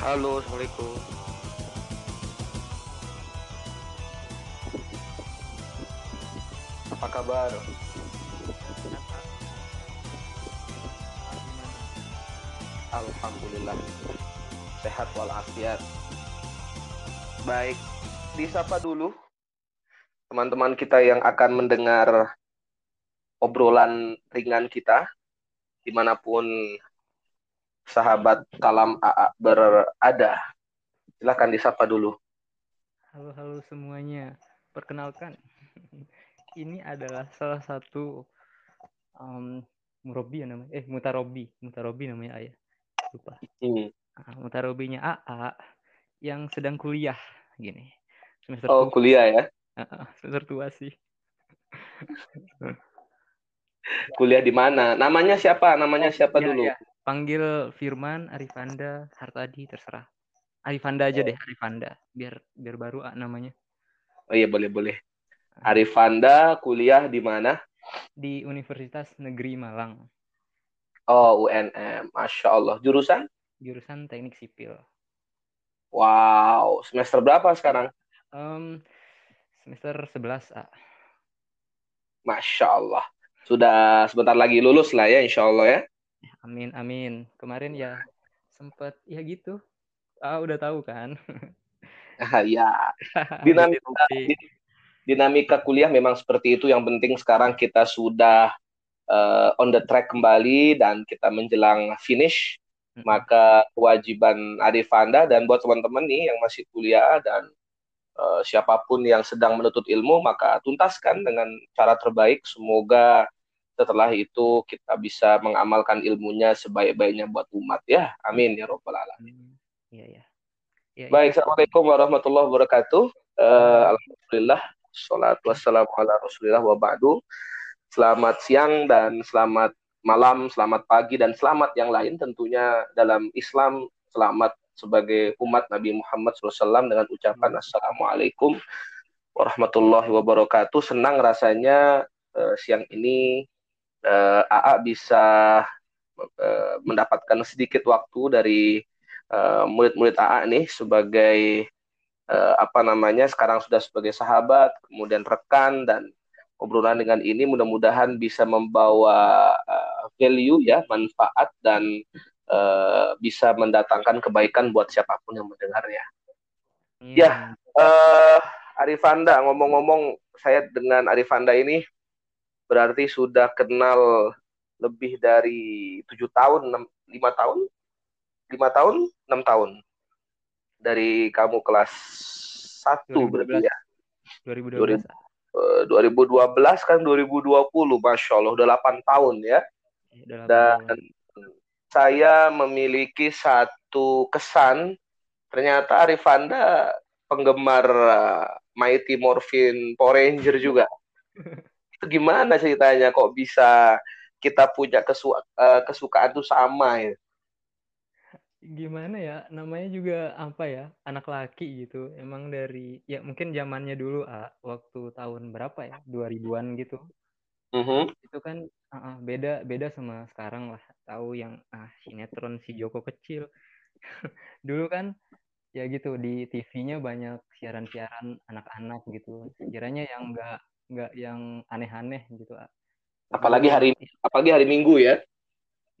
Halo, Assalamualaikum. Apa kabar? Alhamdulillah. Sehat walafiat. Baik, disapa dulu teman-teman kita yang akan mendengar obrolan ringan kita di mana pun sahabat kalam AA berada. Silahkan disapa dulu. Halo halo semuanya. Perkenalkan, ini adalah salah satu um, murabi ya namanya. Eh mutarobi, mutarobi namanya ayah. Lupa. Hmm. Nah, mutarobinya AA yang sedang kuliah gini. Semester oh tua. kuliah ya? semester tua sih. kuliah di mana? Namanya siapa? Namanya siapa ya, dulu? Ya panggil Firman, Arifanda, Hartadi, terserah. Arifanda aja oh. deh, Arifanda. Biar biar baru ah, namanya. Oh iya boleh boleh. Ah. Arifanda kuliah di mana? Di Universitas Negeri Malang. Oh UNM, masya Allah. Jurusan? Jurusan Teknik Sipil. Wow, semester berapa sekarang? Um, semester 11 ah. Masya Allah. Sudah sebentar lagi lulus lah ya, insya Allah ya. Amin amin. Kemarin ya sempet ya gitu. Ah udah tahu kan. Ah, ya. Dinamika dinamika kuliah memang seperti itu. Yang penting sekarang kita sudah uh, on the track kembali dan kita menjelang finish. Maka kewajiban Arif Anda dan buat teman-teman nih yang masih kuliah dan uh, siapa pun yang sedang menuntut ilmu maka tuntaskan dengan cara terbaik. Semoga setelah itu kita bisa mengamalkan ilmunya sebaik-baiknya buat umat ya. Amin ya robbal alamin. Iya ya. ya, baik assalamualaikum warahmatullahi wabarakatuh. Uh, alhamdulillah salatu wassalamu ala rasulillah wa ba'du. Selamat siang dan selamat malam selamat pagi dan selamat yang lain tentunya dalam Islam. Selamat sebagai umat Nabi Muhammad SAW dengan ucapan Assalamualaikum warahmatullahi wabarakatuh. Senang rasanya uh, siang ini uh, eh, AA bisa uh, mendapatkan sedikit waktu dari uh, murid-murid AA nih sebagai uh, apa namanya sekarang sudah sebagai sahabat, kemudian rekan dan obrolan dengan ini mudah-mudahan bisa membawa uh, value ya, manfaat dan uh, bisa mendatangkan kebaikan buat siapa pun yang mendengarnya. Hmm. Ya, uh, Arifanda ngomong-ngomong saya dengan Arifanda ini berarti sudah kenal lebih dari tujuh tahun, lima tahun, lima tahun, enam tahun dari kamu kelas satu berarti ya. 2012. 2012 kan 2020, masya Allah udah 8 tahun ya. Iya, Dan tahun. saya memiliki satu kesan, ternyata Arifanda penggemar uh, Mighty Morphin Power Ranger juga. itu gimana ceritanya kok bisa kita punya kesu uh, kesukaan tuh sama ya? Gimana ya, namanya juga apa ya, anak laki gitu. Emang dari ya mungkin zamannya dulu ah, waktu tahun berapa ya, 2000-an gitu. -huh. Itu kan uh, beda beda sama sekarang lah. Tahu yang ah sinetron si Joko kecil. dulu kan ya gitu di TV-nya banyak siaran-siaran anak-anak gitu. Kiranya yang enggak nggak yang aneh-aneh gitu apalagi hari apalagi hari Minggu ya.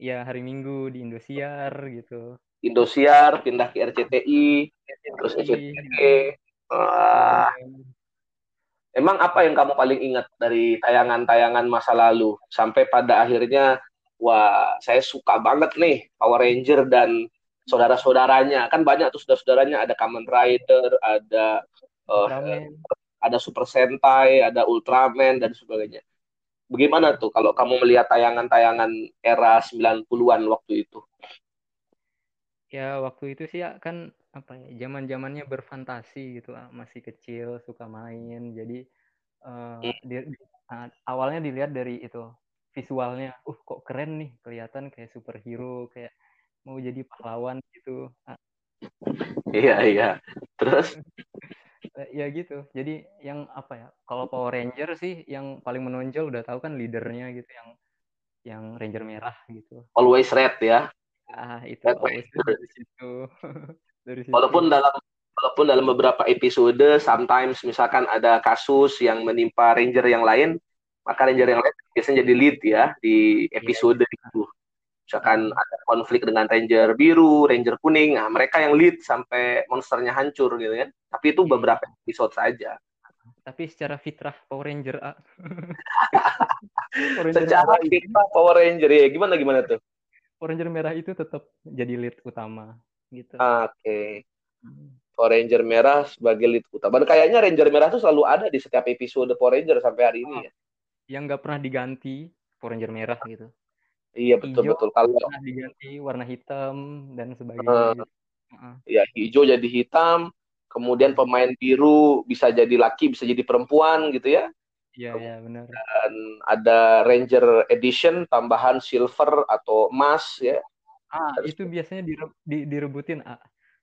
Ya hari Minggu di Indosiar gitu. Indosiar pindah ke RCTI, RCTI. terus SCTV Wah. Emang apa yang kamu paling ingat dari tayangan-tayangan masa lalu? Sampai pada akhirnya wah saya suka banget nih Power Ranger dan saudara-saudaranya. Kan banyak tuh saudara-saudaranya ada Kamen Rider ada uh, ada Super Sentai, ada Ultraman dan sebagainya. Bagaimana tuh kalau kamu melihat tayangan-tayangan era 90-an waktu itu? Ya, waktu itu sih ya kan apa ya, zaman-zamannya berfantasi gitu, ah, masih kecil, suka main. Jadi uh, hmm. di, uh, awalnya dilihat dari itu visualnya, uh kok keren nih, kelihatan kayak superhero, kayak mau jadi pahlawan gitu. Iya, iya. Terus ya gitu. Jadi yang apa ya kalau Power Ranger sih yang paling menonjol udah tahu kan leadernya gitu yang yang Ranger merah gitu. Always red ya. Ah itu red always red di situ. Dari situ. Walaupun dalam walaupun dalam beberapa episode sometimes misalkan ada kasus yang menimpa ranger yang lain, maka ranger yang lain biasanya jadi lead ya di episode yeah. itu. Misalkan ada konflik dengan ranger biru, ranger kuning, nah mereka yang lead sampai monsternya hancur gitu kan. Tapi itu iya. beberapa episode saja. Tapi secara fitrah Power Ranger, ah. Power Ranger secara fitrah Power Ranger ya gimana gimana tuh? Power Ranger merah itu tetap jadi lead utama gitu. Oke. Okay. Hmm. Power Ranger merah sebagai lead utama. Dan kayaknya Ranger merah itu selalu ada di setiap episode Power Ranger sampai hari ini ya. Yang nggak pernah diganti Power Ranger merah gitu. Iya betul hijau, betul. Kalau pernah diganti warna hitam dan sebagainya. Uh, uh. Ya hijau jadi hitam, kemudian pemain biru bisa jadi laki, bisa jadi perempuan gitu ya. Iya, iya benar. Dan ada Ranger Edition tambahan silver atau emas ya. Ah, Terus, itu biasanya dire, di, direbutin, ah.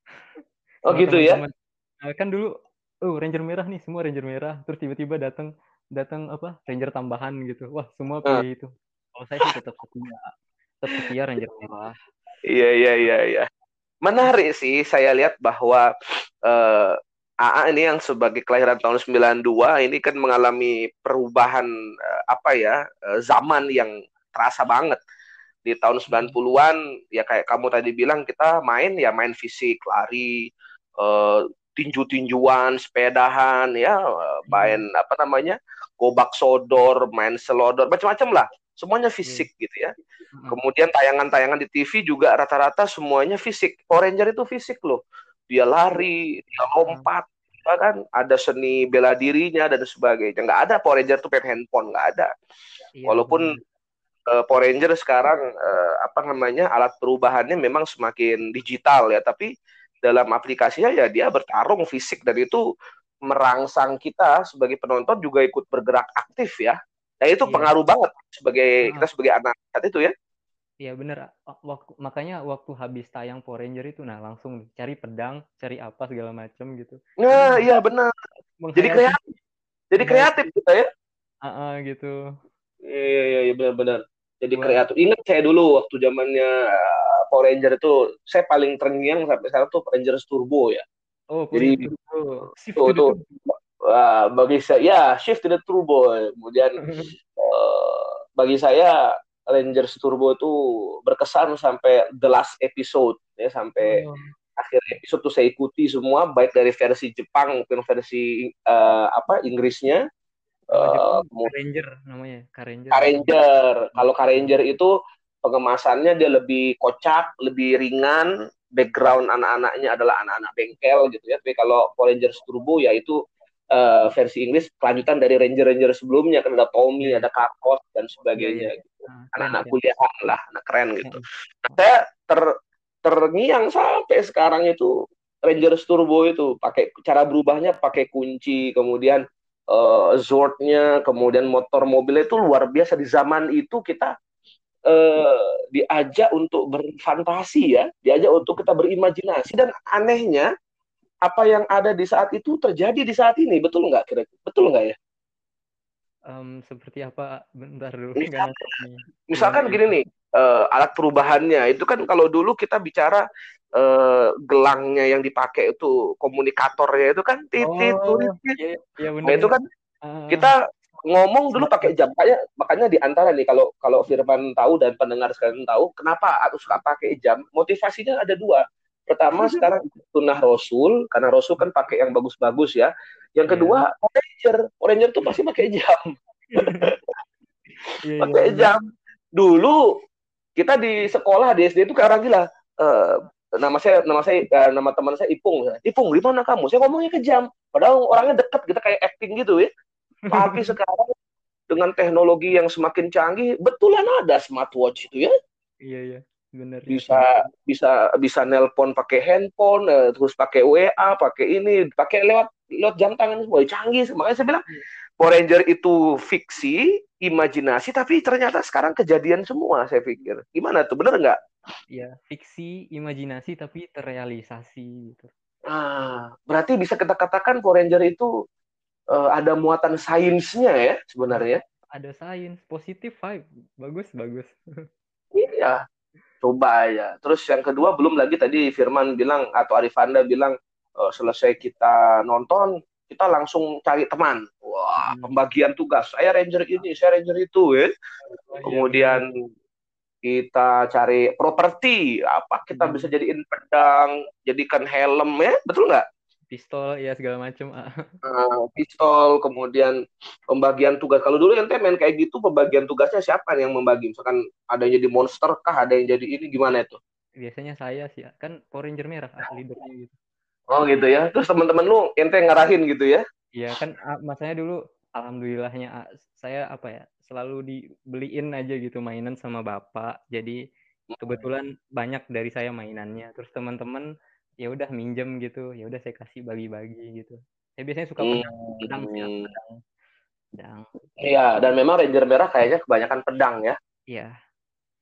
Oh gitu ya. Nah, kan dulu oh Ranger merah nih, semua Ranger merah, terus tiba-tiba datang datang apa? Ranger tambahan gitu. Wah, semua pilih uh. itu. Kalau saya sih tetap setia, tetap setia Ranger merah. Iya iya iya iya. Menarik sih saya lihat bahwa uh, eh, AA ini yang sebagai kelahiran tahun 92 ini kan mengalami perubahan uh, apa ya uh, zaman yang terasa banget di tahun 90-an ya kayak kamu tadi bilang kita main ya main fisik lari uh, tinju-tinjuan sepedahan ya main apa namanya gobak sodor main selodor macam-macam lah semuanya fisik hmm. gitu ya. Hmm. Kemudian tayangan-tayangan di TV juga rata-rata semuanya fisik. Power Ranger itu fisik loh. Dia lari, dia lompat, bahkan ada seni bela dirinya dan sebagainya. Nggak ada Power Ranger tuh pengen handphone, nggak ada. Iya, Walaupun uh, Power Ranger sekarang uh, apa namanya alat perubahannya memang semakin digital ya, tapi dalam aplikasinya ya dia bertarung fisik dan itu merangsang kita sebagai penonton juga ikut bergerak aktif ya Nah itu iya. pengaruh banget sebagai nah. kita sebagai anak saat itu ya. Iya bener. Waktu, makanya waktu habis tayang Power Ranger itu, nah langsung cari pedang, cari apa segala macam gitu. Nah iya benar. Jadi kreatif. Jadi kreatif kita ya. Uh, uh, gitu. Iya iya iya benar-benar. Jadi Buat... kreatif. Ingat saya dulu waktu zamannya uh, Power Ranger itu, saya paling terngiang sampai sekarang tuh Power Rangers Turbo ya. Oh, Jadi Turbo. Tuh, tuh, uh, bagi saya ya shift to the turbo kemudian uh, bagi saya Rangers Turbo itu berkesan sampai the last episode ya sampai oh. akhir episode tuh saya ikuti semua baik dari versi Jepang maupun versi uh, apa Inggrisnya. Uh, Ranger namanya Karanger Karanger kalau Karanger itu pengemasannya dia lebih kocak lebih ringan background anak-anaknya adalah anak-anak bengkel gitu ya tapi kalau Power Rangers Turbo ya itu uh, versi Inggris kelanjutan dari Ranger-Ranger sebelumnya kan ada Tommy, iya. ada Kakos dan sebagainya. Iya, gitu. Nah, Anak-anak kuliahan lah, anak keren gitu. Nah, saya ter terngiang sampai sekarang itu Ranger Turbo itu pakai cara berubahnya pakai kunci, kemudian uh, Zordnya, kemudian motor mobilnya itu luar biasa di zaman itu kita uh, diajak untuk berfantasi ya, diajak untuk kita berimajinasi. Dan anehnya apa yang ada di saat itu terjadi di saat ini betul nggak kira betul nggak ya? Um, seperti apa bentar dulu misalkan, misalkan gini nih uh, alat perubahannya. Itu kan kalau dulu kita bicara uh, gelangnya yang dipakai itu komunikatornya itu kan titit oh, iya, iya nah itu kan uh, kita ngomong dulu pakai jam makanya makanya di antara nih kalau kalau Firman tahu dan pendengar sekalian tahu kenapa aku suka pakai jam motivasinya ada dua Pertama sekarang sunnah Rasul karena Rasul kan pakai yang bagus-bagus ya. Yang kedua yeah. Ranger, Ranger tuh pasti pakai jam. yeah, pakai yeah. jam. Dulu kita di sekolah di SD itu kayak orang gila. Uh, nama saya nama saya uh, nama teman saya Ipung. Ipung di mana kamu? Saya ngomongnya ke jam. Padahal orangnya deket kita kayak acting gitu ya. Tapi sekarang dengan teknologi yang semakin canggih, betulan ada smartwatch itu ya. Iya iya. Bener. Bisa bisa bisa nelpon pakai handphone, eh, terus pakai WA, pakai ini, pakai lewat lewat jam tangan semua canggih. Makanya saya bilang hmm. Power Ranger itu fiksi, imajinasi, tapi ternyata sekarang kejadian semua. Saya pikir, gimana tuh, bener nggak? Ya, fiksi, imajinasi, tapi terrealisasi. Gitu. Ah, berarti bisa kita katakan Power Ranger itu uh, ada muatan sainsnya ya sebenarnya. Ada sains, positif vibe, bagus bagus. Iya, coba ya. Terus yang kedua belum lagi tadi Firman bilang atau Arifanda bilang uh, selesai kita nonton kita langsung cari teman. Wah, hmm. pembagian tugas. Saya ranger ini, saya ranger itu, ya. Kemudian kita cari properti, apa kita hmm. bisa jadiin pedang, jadikan helm ya, betul nggak? Pistol ya segala macam. Uh, pistol, kemudian pembagian tugas. Kalau dulu ente main kayak gitu, pembagian tugasnya siapa yang membagi? Misalkan ada yang jadi monster kah, ada yang jadi ini gimana itu? Biasanya saya sih, kan Power Ranger merah, leadernya gitu. Oh gitu ya. Terus teman-teman lu ente ngarahin gitu ya? Iya kan masanya dulu alhamdulillahnya saya apa ya selalu dibeliin aja gitu mainan sama bapak. Jadi kebetulan banyak dari saya mainannya. Terus teman-teman ya udah minjem gitu. Ya udah saya kasih bagi-bagi gitu. Saya biasanya suka pedang, hmm. pedang sih, ya, pedang. Pedang. Iya, dan memang Ranger merah kayaknya kebanyakan pedang ya. Iya.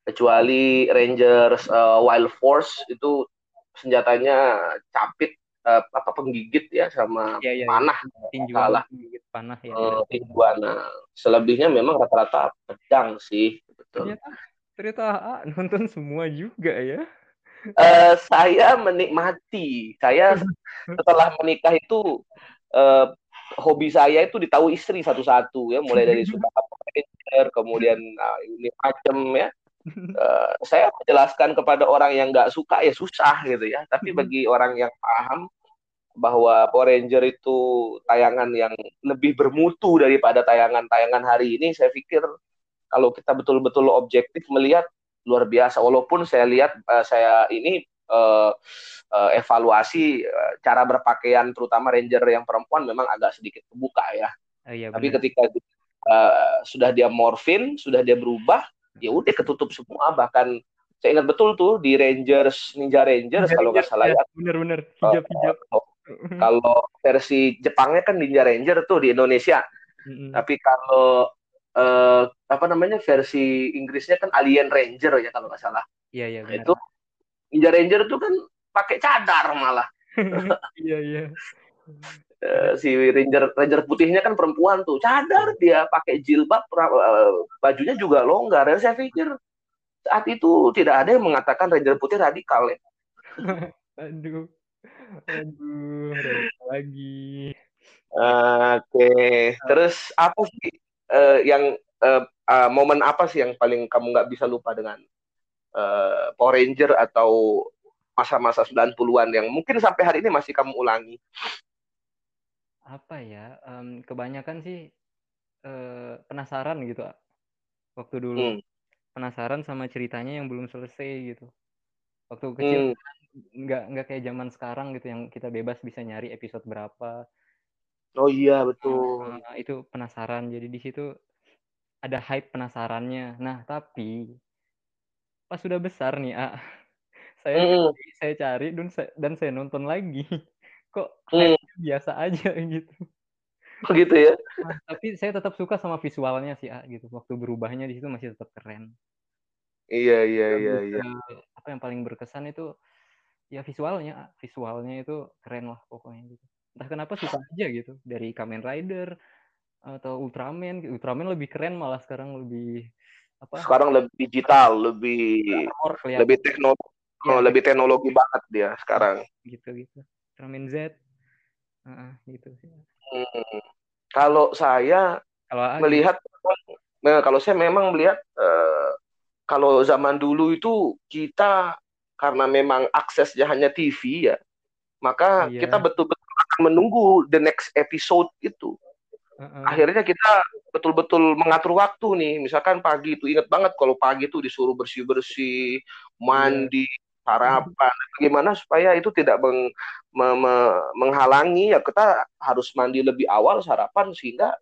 Kecuali Rangers uh, Wild Force itu senjatanya capit uh, apa penggigit ya sama ya, ya, panah tinjuan salah penggigit panah ya uh, tinjuan nah, selebihnya memang rata-rata pedang sih betul ternyata ternyata ah, nonton semua juga ya uh, saya menikmati saya setelah menikah itu uh, hobi saya itu ditahu istri satu-satu ya mulai dari suka kemudian nah, ini macam ya uh, saya menjelaskan kepada orang yang nggak suka ya susah gitu ya. Tapi hmm. bagi orang yang paham bahwa Power Ranger itu tayangan yang lebih bermutu daripada tayangan-tayangan hari ini, saya pikir kalau kita betul-betul objektif melihat luar biasa. Walaupun saya lihat uh, saya ini uh, uh, evaluasi uh, cara berpakaian terutama Ranger yang perempuan memang agak sedikit terbuka ya. Oh, iya, Tapi ketika uh, sudah dia morfin, sudah dia berubah, ya udah ketutup semua bahkan saya ingat betul tuh di Rangers Ninja Rangers Ninja kalau nggak salah ya, ya. bener-bener hijab hijab uh, kalau versi Jepangnya kan Ninja Ranger tuh di Indonesia mm-hmm. tapi kalau uh, apa namanya versi Inggrisnya kan Alien Ranger ya kalau nggak salah. Iya iya nah, itu Ninja Ranger tuh kan pakai cadar malah. Iya iya. Eh, si ranger ranger putihnya kan perempuan tuh. Cadar dia pakai jilbab uh, bajunya juga longgar. Dan saya pikir saat itu tidak ada yang mengatakan ranger putih radikal ya. Aduh. Aduh lagi? Oke okay. terus apa sih uh, yang uh, uh, momen apa sih yang paling kamu nggak bisa lupa dengan uh, Power Ranger atau masa-masa 90-an yang mungkin sampai hari ini masih kamu ulangi apa ya, um, kebanyakan sih, uh, penasaran gitu, waktu dulu. Hmm. Penasaran sama ceritanya yang belum selesai gitu. Waktu kecil hmm. Kan nggak nggak kayak zaman sekarang gitu yang kita bebas bisa nyari episode berapa. Oh iya, betul. uh, itu penasaran. Jadi di situ ada hype penasarannya. Nah, tapi pas sudah besar nih, ah saya hmm. saya cari dan saya dan saya nonton lagi kok hmm. biasa aja gitu. Oh gitu ya. Nah, tapi saya tetap suka sama visualnya sih, ah, gitu. Waktu berubahnya di situ masih tetap keren. Iya iya iya iya. Apa yang paling berkesan itu ya visualnya, visualnya itu keren lah pokoknya gitu. Entah kenapa suka aja gitu dari Kamen Rider atau Ultraman. Ultraman lebih keren malah sekarang lebih apa? Sekarang lebih digital, lebih lebih teknologi, ya, lebih teknologi banget dia sekarang. Gitu gitu. Ultraman Z uh, gitu sih hmm. kalau saya kalau melihat nah, kalau saya memang melihat uh, kalau zaman dulu itu kita karena memang aksesnya hanya TV ya maka iya. kita betul-betul menunggu the next episode itu Uh-uh. Akhirnya kita betul-betul mengatur waktu nih. Misalkan pagi itu ingat banget kalau pagi itu disuruh bersih-bersih, mandi, yeah harapan bagaimana supaya itu tidak meng, me, me, menghalangi ya kita harus mandi lebih awal sarapan sehingga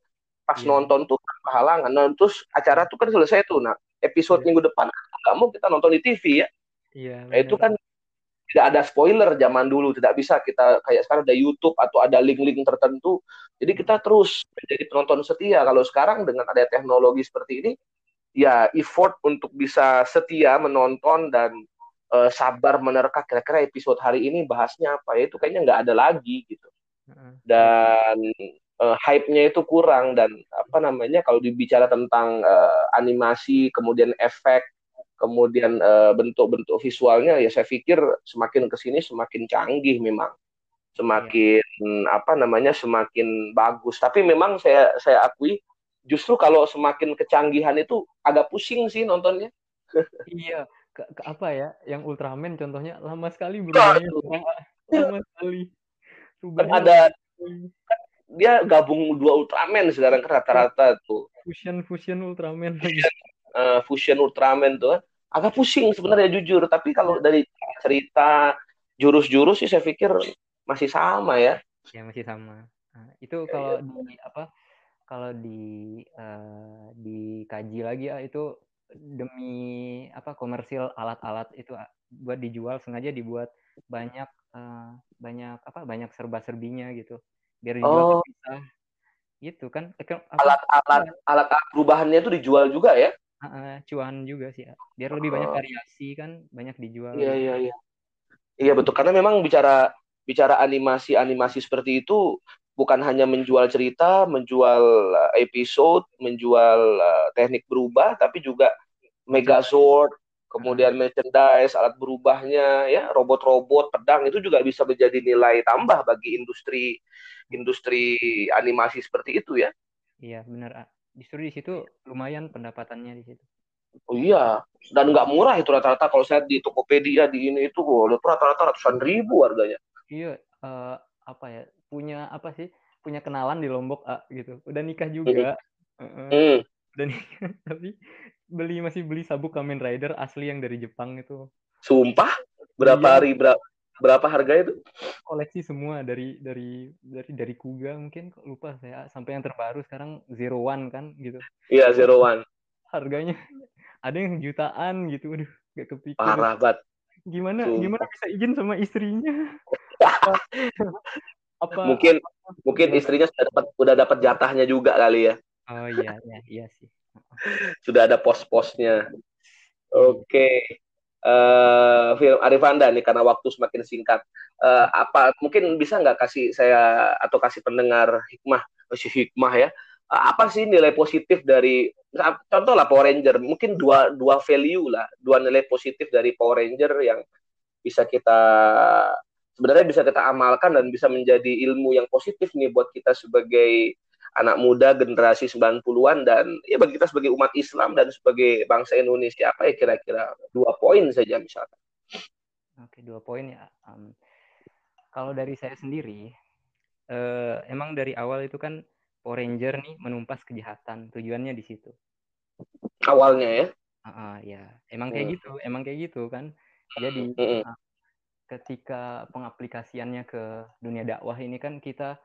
pas yeah. nonton tuh kehalangan nah, terus acara tuh kan selesai tuh nah episode yeah. minggu depan nggak mau kita nonton di TV ya yeah, nah, itu kan tidak ada spoiler zaman dulu tidak bisa kita kayak sekarang ada YouTube atau ada link-link tertentu. Jadi kita terus menjadi penonton setia. Kalau sekarang dengan ada teknologi seperti ini ya effort untuk bisa setia menonton dan uh, sabar menerka kira-kira episode hari ini bahasnya apa ya itu kayaknya nggak ada lagi gitu. Dan uh, hype-nya itu kurang dan apa namanya kalau dibicara tentang uh, animasi kemudian efek kemudian uh, bentuk-bentuk visualnya ya saya pikir semakin ke sini semakin canggih memang. Semakin ya. apa namanya semakin bagus. Tapi memang saya saya akui justru kalau semakin kecanggihan itu agak pusing sih nontonnya. Iya ke, ke apa ya yang Ultraman contohnya lama sekali berubahnya lama sekali. Kan ada kan dia gabung dua Ultraman sekarang rata-rata tuh. Fusion fusion Ultraman lagi uh, fusion Ultraman tuh agak pusing sebenarnya jujur. Tapi kalau dari cerita jurus-jurus sih saya pikir masih sama ya. Ya masih sama. Nah, itu ya, kalau ya. di apa kalau di uh, dikaji lagi ya itu demi apa komersil alat-alat itu buat dijual sengaja dibuat banyak uh, banyak apa banyak serba-serbinya gitu. Biar dijual oh. bisa. Gitu kan. Alat-alat alat perubahannya itu dijual juga ya uh, cuan juga sih ya. biar lebih banyak oh. variasi kan banyak dijual iya iya iya. Iya betul. Karena memang bicara bicara animasi animasi seperti itu bukan hanya menjual cerita menjual eh, episode menjual uh, teknik berubah tapi juga megazord kemudian merchandise alat berubahnya ya robot-robot pedang itu juga bisa menjadi nilai tambah bagi industri industri animasi seperti itu ya. Iya benar justru di situ lumayan pendapatannya di situ. Oh iya, dan nggak murah itu rata-rata kalau saya di Tokopedia di ini itu oh, rata-rata ratusan ribu harganya. Iya, uh, apa ya punya apa sih punya kenalan di Lombok ah, gitu, udah nikah juga, mm. Uh, mm. udah nikah tapi beli masih beli sabuk Kamen Rider asli yang dari Jepang itu. Sumpah? Berapa iya. hari berapa berapa harga itu? Koleksi semua dari dari dari dari Kuga mungkin lupa saya sampai yang terbaru sekarang Zero One kan gitu. Iya Zero One. Harganya ada yang jutaan gitu, udah gak kepikir. Parah banget. Gimana Sumpah. gimana bisa izin sama istrinya? apa, mungkin apa, mungkin istrinya sudah dapat udah dapat jatahnya juga kali ya. Oh iya iya iya sih. sudah ada pos-posnya. Oke. Okay uh, film Arifanda nih karena waktu semakin singkat. Uh, apa mungkin bisa nggak kasih saya atau kasih pendengar hikmah, masih hikmah ya? Uh, apa sih nilai positif dari contoh lah Power Ranger? Mungkin dua dua value lah, dua nilai positif dari Power Ranger yang bisa kita sebenarnya bisa kita amalkan dan bisa menjadi ilmu yang positif nih buat kita sebagai anak muda generasi 90-an dan ya bagi kita sebagai umat Islam dan sebagai bangsa Indonesia apa ya kira-kira dua poin saja misalkan. Oke dua poin ya. Um, kalau dari saya sendiri uh, emang dari awal itu kan Power Ranger nih menumpas kejahatan tujuannya di situ. Awalnya ya? Uh, uh, ya emang kayak hmm. gitu emang kayak gitu kan. Jadi hmm. uh, ketika pengaplikasiannya ke dunia dakwah ini kan kita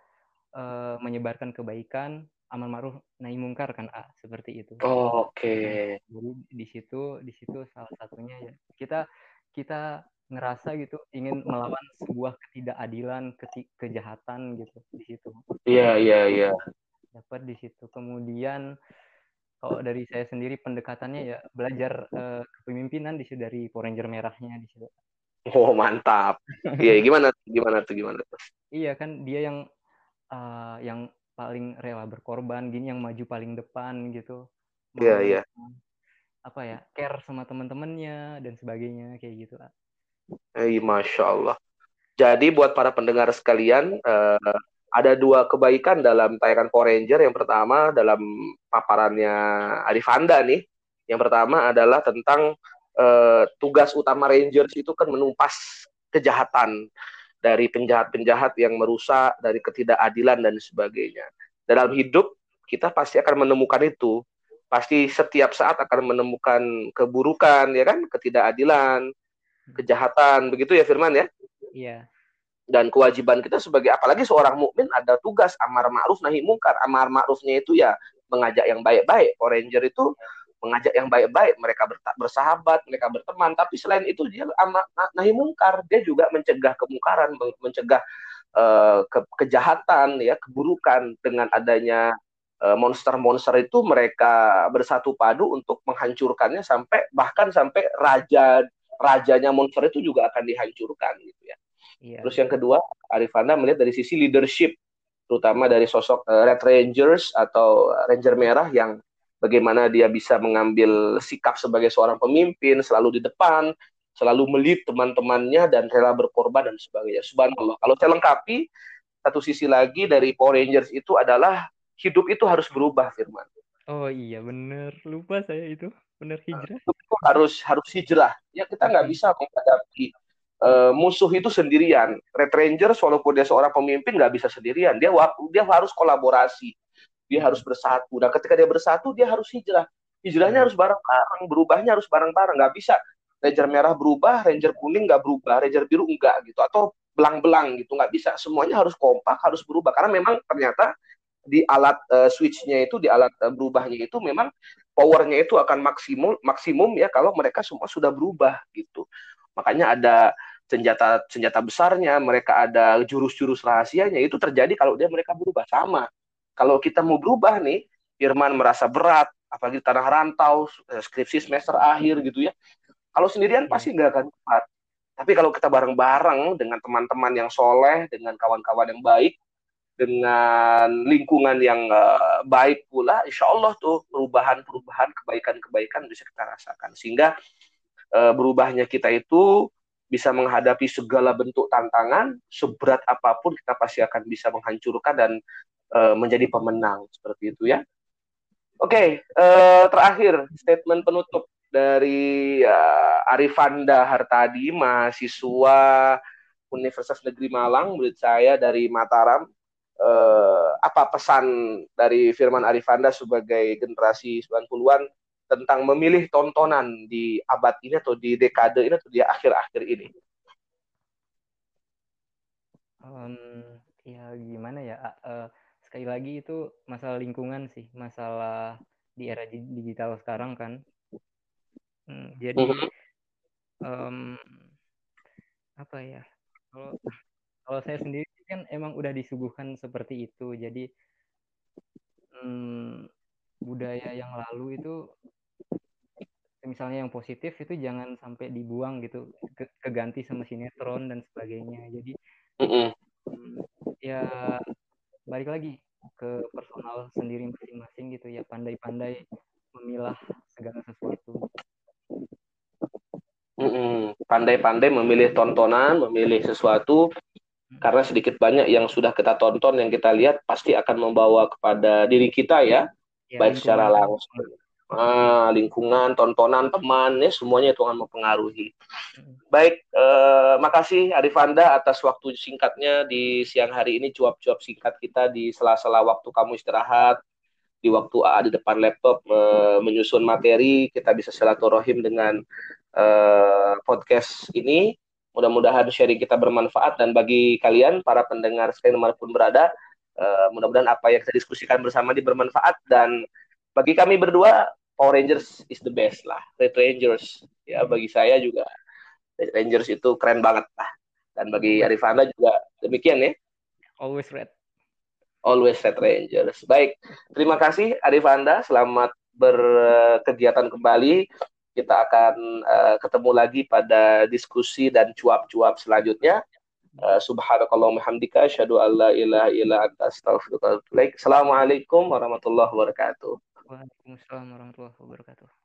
uh, menyebarkan kebaikan amal ma'ruf nahi mungkar kan ah, seperti itu. Oh, Oke. Okay. Jadi di situ di situ salah satunya ya kita kita ngerasa gitu ingin melawan sebuah ketidakadilan, ke kejahatan gitu di situ. Iya, yeah, iya, yeah, iya. Yeah. Dapat di situ. Kemudian kalau dari saya sendiri pendekatannya ya belajar uh, kepemimpinan di situ dari Power Ranger merahnya di situ. Oh, mantap. Iya, gimana gimana tuh gimana tuh? Iya kan dia yang uh, yang paling rela berkorban gini yang maju paling depan gitu. Iya yeah, iya yeah. apa ya care sama teman-temannya dan sebagainya kayak gitu lah eh masya Allah. Jadi buat para pendengar sekalian uh, ada dua kebaikan dalam tayangan Power Ranger. Yang pertama dalam paparannya Arifanda nih. Yang pertama adalah tentang uh, tugas utama Rangers itu kan menumpas kejahatan dari penjahat-penjahat yang merusak, dari ketidakadilan dan sebagainya. Dalam hidup kita pasti akan menemukan itu. Pasti setiap saat akan menemukan keburukan, ya kan, ketidakadilan, kejahatan, begitu ya Firman ya? Iya. Dan kewajiban kita sebagai apalagi seorang mukmin ada tugas amar ma'ruf nahi mungkar. Amar ma'rufnya itu ya mengajak yang baik-baik. Ranger itu mengajak yang baik-baik, mereka bersahabat, mereka berteman. Tapi selain itu dia amat nahi mungkar, dia juga mencegah kemungkaran, mencegah uh, ke kejahatan, ya keburukan dengan adanya eh, monster-monster uh, itu mereka bersatu padu untuk menghancurkannya sampai bahkan sampai raja rajanya monster itu juga akan dihancurkan gitu ya. Iya. Terus yang kedua, Arifana melihat dari sisi leadership terutama dari sosok uh, Red Rangers atau Ranger Merah yang bagaimana dia bisa mengambil sikap sebagai seorang pemimpin, selalu di depan, selalu melit teman-temannya dan rela berkorban dan sebagainya. Subhanallah. Kalau saya lengkapi, satu sisi lagi dari Power Rangers itu adalah hidup itu harus berubah, Firman. Oh iya bener, lupa saya itu bener hijrah. Itu harus harus hijrah. Ya kita nggak bisa menghadapi uh, musuh itu sendirian. Red Rangers walaupun dia seorang pemimpin nggak bisa sendirian. Dia dia harus kolaborasi dia harus bersatu. Nah, ketika dia bersatu, dia harus hijrah. Hijrahnya harus bareng-bareng, berubahnya harus bareng-bareng. Nggak bisa Ranger merah berubah, Ranger kuning nggak berubah, Ranger biru enggak gitu. Atau belang-belang gitu, nggak bisa. Semuanya harus kompak, harus berubah. Karena memang ternyata di alat uh, switch-nya itu, di alat uh, berubahnya itu memang powernya itu akan maksimum maksimum ya kalau mereka semua sudah berubah gitu. Makanya ada senjata senjata besarnya, mereka ada jurus-jurus rahasianya itu terjadi kalau dia mereka berubah sama kalau kita mau berubah nih, Firman merasa berat, apalagi tanah rantau, eh, skripsi semester akhir gitu ya. Kalau sendirian iya. pasti nggak akan cepat. Tapi kalau kita bareng-bareng dengan teman-teman yang soleh, dengan kawan-kawan yang baik, dengan lingkungan yang uh, baik pula, insya Allah tuh perubahan-perubahan, kebaikan-kebaikan bisa kita rasakan. Sehingga uh, berubahnya kita itu bisa menghadapi segala bentuk tantangan, seberat apa pun kita pasti akan bisa menghancurkan dan uh, menjadi pemenang seperti itu ya. Oke, okay, uh, eh, terakhir statement penutup dari uh, Arifanda Hartadi, mahasiswa Universitas Negeri Malang, murid saya dari Mataram. Uh, apa pesan dari Firman Arifanda sebagai generasi 90-an tentang memilih tontonan di abad ini atau di dekade ini atau di akhir-akhir ini? Um, ya gimana ya? Uh, sekali lagi itu masalah lingkungan sih, masalah di era digital sekarang kan. Hmm, jadi um, apa ya? Kalau kalau saya sendiri kan emang udah disuguhkan seperti itu, jadi um, budaya yang lalu itu misalnya yang positif itu jangan sampai dibuang gitu ke, keganti sama sinetron dan sebagainya jadi mm ya balik lagi ke personal sendiri masing-masing gitu ya pandai-pandai memilah segala sesuatu. Pandai-pandai memilih tontonan memilih sesuatu hmm. karena sedikit banyak yang sudah kita tonton yang kita lihat pasti akan membawa kepada diri kita ya, ya baik secara langsung. Ah, lingkungan, tontonan, teman, ya semuanya itu akan mempengaruhi. Baik, eh, makasih Arifanda atas waktu singkatnya di siang hari ini, cuap-cuap singkat kita di sela-sela waktu kamu istirahat, di waktu A di depan laptop eh, menyusun materi, kita bisa silaturahim dengan eh, podcast ini. Mudah-mudahan sharing kita bermanfaat dan bagi kalian para pendengar sekalian di mana pun berada, eh, mudah-mudahan apa yang kita diskusikan bersama ini bermanfaat dan bagi kami berdua Power Rangers is the best lah. Red Rangers ya bagi saya juga Rangers itu keren banget lah. Dan bagi Arifana juga demikian ya. Always red. Always Red Rangers. Baik, terima kasih Arifanda. Selamat berkegiatan kembali. Kita akan uh, ketemu lagi pada diskusi dan cuap-cuap selanjutnya. Uh, Subhanakallahumma hamdika asyhadu an la ilaha illa anta astaghfiruka wa atubu Assalamualaikum warahmatullahi wabarakatuh. Waalaikumsalam warahmatullahi wabarakatuh.